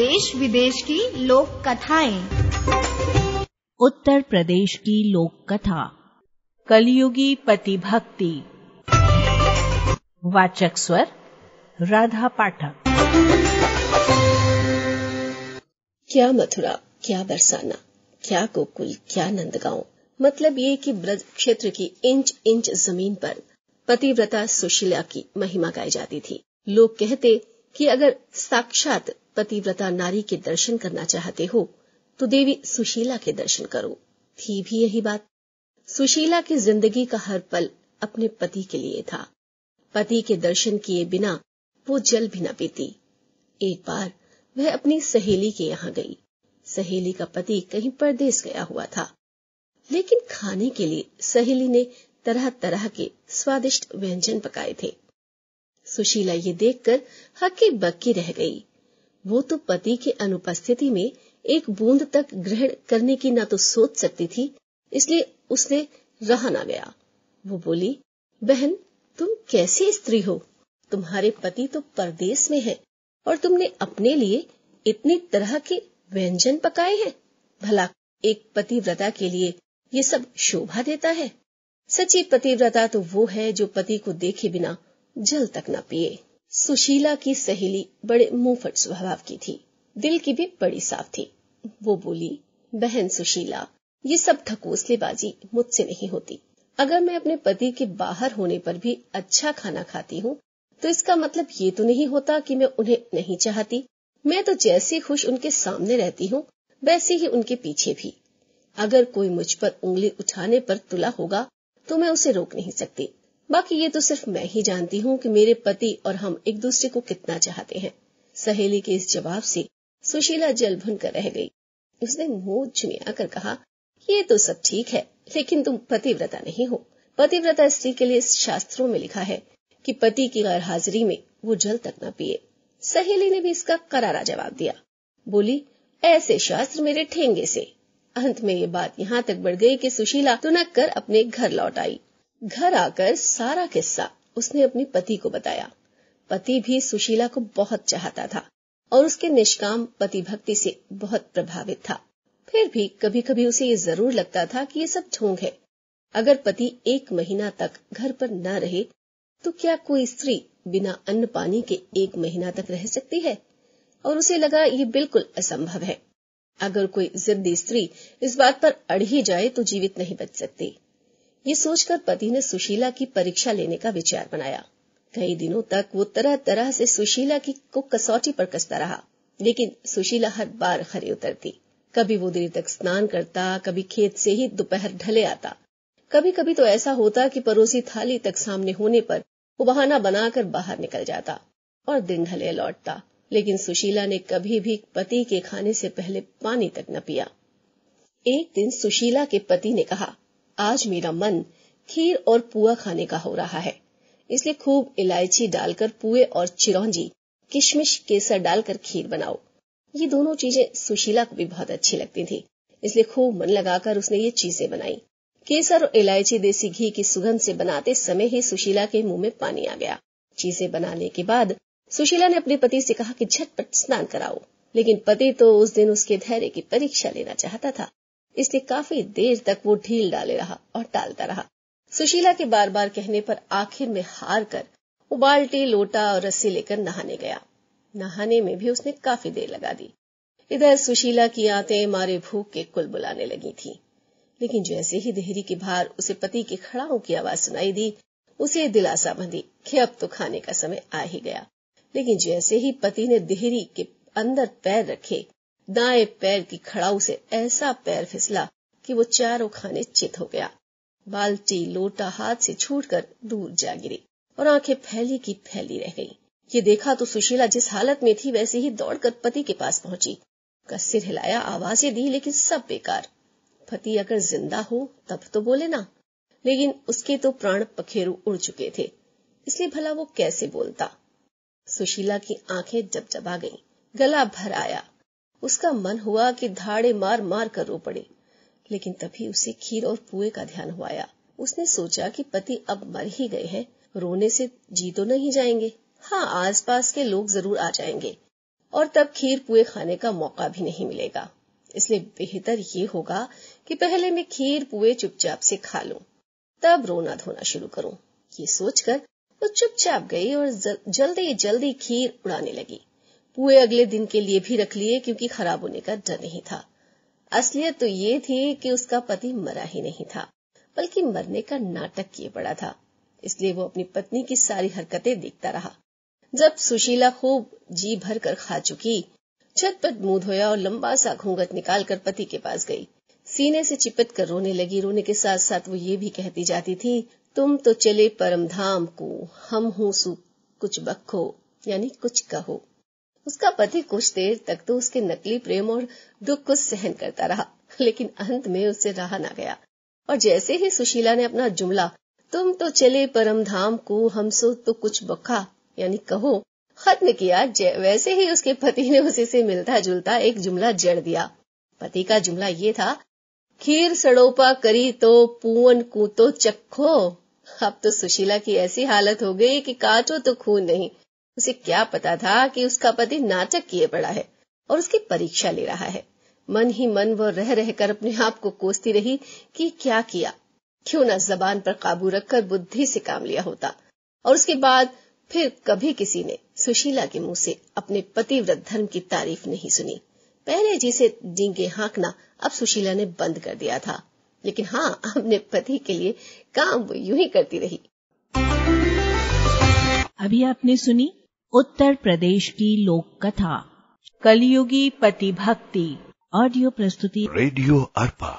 देश विदेश की लोक कथाएँ। उत्तर प्रदेश की लोक कथा कलयुगी पति भक्ति। वाचक स्वर राधा पाठक। क्या मथुरा क्या बरसाना क्या गोकुल क्या नंदगांव? मतलब ये कि ब्रज क्षेत्र की इंच इंच ज़मीन पर पतिव्रता सुशीला की महिमा गाई जाती थी। लोग कहते कि अगर साक्षात पतिव्रता नारी के दर्शन करना चाहते हो तो देवी सुशीला के दर्शन करो। थी भी यही बात। सुशीला की ज़िंदगी का हर पल अपने पति के लिए था। पति के दर्शन किए बिना वो जल भी न पीती। एक बार वह अपनी सहेली के यहाँ गई। सहेली का पति कहीं परदेश गया हुआ था। लेकिन खाने के लिए सहेली ने तरह तरह के स्वादिष्ट व्यंजन पकाए थे। सुशीला ये देखकर हक्की बक्की रह गई। वो तो पति की अनुपस्थिति में एक बूंद तक ग्रहण करने की ना तो सोच सकती थी, इसलिए उसने रहा ना गया। वो बोली, बहन, तुम कैसी स्त्री हो? तुम्हारे पति तो परदेश में है, और तुमने अपने लिए इतनी तरह के व्यंजन पकाए हैं। भला, एक पतिव्रता के लिए ये सब शोभा देता है। सच्ची पतिव्रता तो वो है जो पति को देखे बिना जल तक न पिए। सुशीला की सहेली बड़े मुंहफट स्वभाव की थी, दिल की भी बड़ी साफ़ थी। वो बोली, बहन सुशीला, ये सब ठकोसलेबाजी मुझसे नहीं होती। अगर मैं अपने पति के बाहर होने पर भी अच्छा खाना खाती हूँ तो इसका मतलब ये तो नहीं होता कि मैं उन्हें नहीं चाहती। मैं तो जैसे खुश उनके सामने रहती हूँ, वैसे ही उनके पीछे भी। अगर कोई मुझ पर उंगली उठाने पर तुला होगा तो मैं उसे रोक नहीं सकती। बाकी ये तो सिर्फ़ मैं ही जानती हूँ कि मेरे पति और हम एक दूसरे को कितना चाहते हैं। सहेली के इस जवाब से सुशीला जल भुन कर रह गई। उसने मुँह झुनिया कर कहा, ये तो सब ठीक है, लेकिन तुम पतिव्रता नहीं हो। पतिव्रता स्त्री के लिए शास्त्रों में लिखा है कि पति की गैर हाजिरी में वो जल तक न पिए। सहेली ने भी इसका करारा जवाब दिया। बोली, ऐसे शास्त्र मेरे ठेंगे से। अंत में ये बात यहाँ तक बढ़ गई कि सुशीला तुनक कर अपने घर लौट आई। घर आकर सारा किस्सा उसने अपने पति को बताया। पति भी सुशीला को बहुत चाहता था और उसके निष्काम पति भक्ति से बहुत प्रभावित था। फिर भी कभी कभी उसे ये ज़रूर लगता था कि ये सब ढोंग है। अगर पति एक महीना तक घर पर न रहे तो क्या कोई स्त्री बिना अन्न पानी के एक महीना तक रह सकती है? और उसे लगा ये बिल्कुल असंभव है। अगर कोई जिद्दी स्त्री इस बात पर अड़ ही जाए तो जीवित नहीं बच सकती। ये सोचकर पति ने सुशीला की परीक्षा लेने का विचार बनाया। कई दिनों तक वो तरह तरह से सुशीला की को कसौटी पर कसता रहा, लेकिन सुशीला हर बार खरी उतरती। कभी वो देर तक स्नान करता, कभी खेत से ही दोपहर ढले आता। कभी कभी तो ऐसा होता कि पड़ोसी थाली तक सामने होने पर वो बहाना बनाकर बाहर निकल जाता और दिन ढले लौटता, लेकिन सुशीला ने कभी भी पति के खाने से पहले पानी तक न पिया। एक दिन सुशीला के पति ने कहा आज मेरा मन खीर और पुआ खाने का हो रहा है। इसलिए खूब इलायची डालकर पुए और चिरौंजी, किशमिश, केसर डालकर खीर बनाओ। ये दोनों चीज़ें सुशीला को भी बहुत अच्छी लगती थी, इसलिए खूब मन लगाकर उसने ये चीज़ें बनाई। केसर और इलायची देसी घी की सुगंध से बनाते समय ही सुशीला के मुँह में पानी आ गया। चीज़ें बनाने के बाद सुशीला ने अपने पति से कहा कि झटपट स्नान कराओ, लेकिन पति तो उस दिन उसके धैर्य की परीक्षा लेना चाहता था। इसलिए काफ़ी देर तक वो ढील डाले रहा और टालता रहा। सुशीला के बार बार कहने पर आखिर में हार कर वो बाल्टी, लोटा और रस्सी लेकर नहाने गया। नहाने में भी उसने काफ़ी देर लगा दी। इधर सुशीला की आते मारे भूख के कुल बुलाने लगी थी। लेकिन जैसे ही देहरी के बाहर उसे पति के खड़ाओं की आवाज़ सुनाई दी, उसे दिलासा बंधी कि अब तो खाने का समय आ ही गया। लेकिन जैसे ही पति ने देहरी के अंदर पैर रखे दाएँ पैर की खड़ाऊ से ऐसा पैर फिसला कि वो चारों खाने चित हो गया। बाल्टी लोटा हाथ से छूटकर दूर जा गिरी और आँखें फैली की फैली रह गई। ये देखा तो सुशीला जिस हालत में थी वैसे ही दौड़कर पति के पास पहुँची। का सिर हिलाया आवाज़ें दी लेकिन सब बेकार। पति अगर ज़िंदा हो तब तो बोले ना। लेकिन उसके तो प्राण पखेरु उड़ चुके थे इसलिए भला वो कैसे बोलता? सुशीला की आँखें जब जबा गईं, गला भर आया। उसका मन हुआ कि धाड़े मार मार कर रो पड़े। लेकिन तभी उसे खीर और पुए का ध्यान हुआ उसने सोचा कि पति अब मर ही गए हैं। रोने से जी तो नहीं जाएँगे। हाँ आसपास के लोग ज़रूर आ जाएँगे। और तब खीर पुए खाने का मौका भी नहीं मिलेगा। इसलिए बेहतर ये होगा कि पहले मैं खीर पुए चुपचाप से खा लूँ। तब रोना धोना शुरू करूँ। ये सोचकर वो चुपचाप गई और जल्दी जल्दी खीर उड़ाने लगी। पुए अगले दिन के लिए भी रख लिए क्योंकि खराब होने का डर नहीं था। असलियत तो ये थी कि उसका पति मरा ही नहीं था, बल्कि मरने का नाटक किए पड़ा था। इसलिए वो अपनी पत्नी की सारी हरकतें देखता रहा। जब सुशीला खूब जी भर कर खा चुकी, छत झटपट मुँह धोया और लंबा सा घूंघट निकालकर पति के पास गई। सीने से चिपट कर रोने लगी। रोने के साथ साथ वो ये भी कहती जाती थी, तुम तो चले परम धाम को, हम हूँ सु, कुछ बखो, यानी कुछ कहो। उसका पति कुछ देर तक तो उसके नकली प्रेम और दुख को सहन करता रहा, लेकिन अंत में उससे रहा ना गया। और जैसे ही सुशीला ने अपना जुमला, तुम तो चले परम धाम को हम सो तो कुछ बखा, यानी कहो, खत्म किया वैसे ही उसके पति ने उसी से मिलता जुलता एक जुमला जड़ दिया। पति का जुमला ये था, खीर सड़ोपा करी तो पुअन को तो चखो अब तो सुशीला की ऐसी हालत हो गई कि काटो तो खून नहीं उसे क्या पता था कि उसका पति नाटक किए पड़ा है और उसकी परीक्षा ले रहा है। मन ही मन वो रह रहकर अपने आप को कोसती रही कि क्या किया? क्यों न जबान पर काबू रखकर बुद्धि से काम लिया होता? और उसके बाद फिर कभी किसी ने सुशीला के मुँह से अपने पतिव्रत धर्म की तारीफ़ नहीं सुनी। पहले जिसे डींगे हाँकना अब सुशीला ने बंद कर दिया था। लेकिन हाँ अपने पति के लिए काम वो यूँ ही करती रही। अभी आपने सुनी उत्तर प्रदेश की लोक कथा कलयुगी पति भक्ति ऑडियो प्रस्तुति। रेडियो अर्पा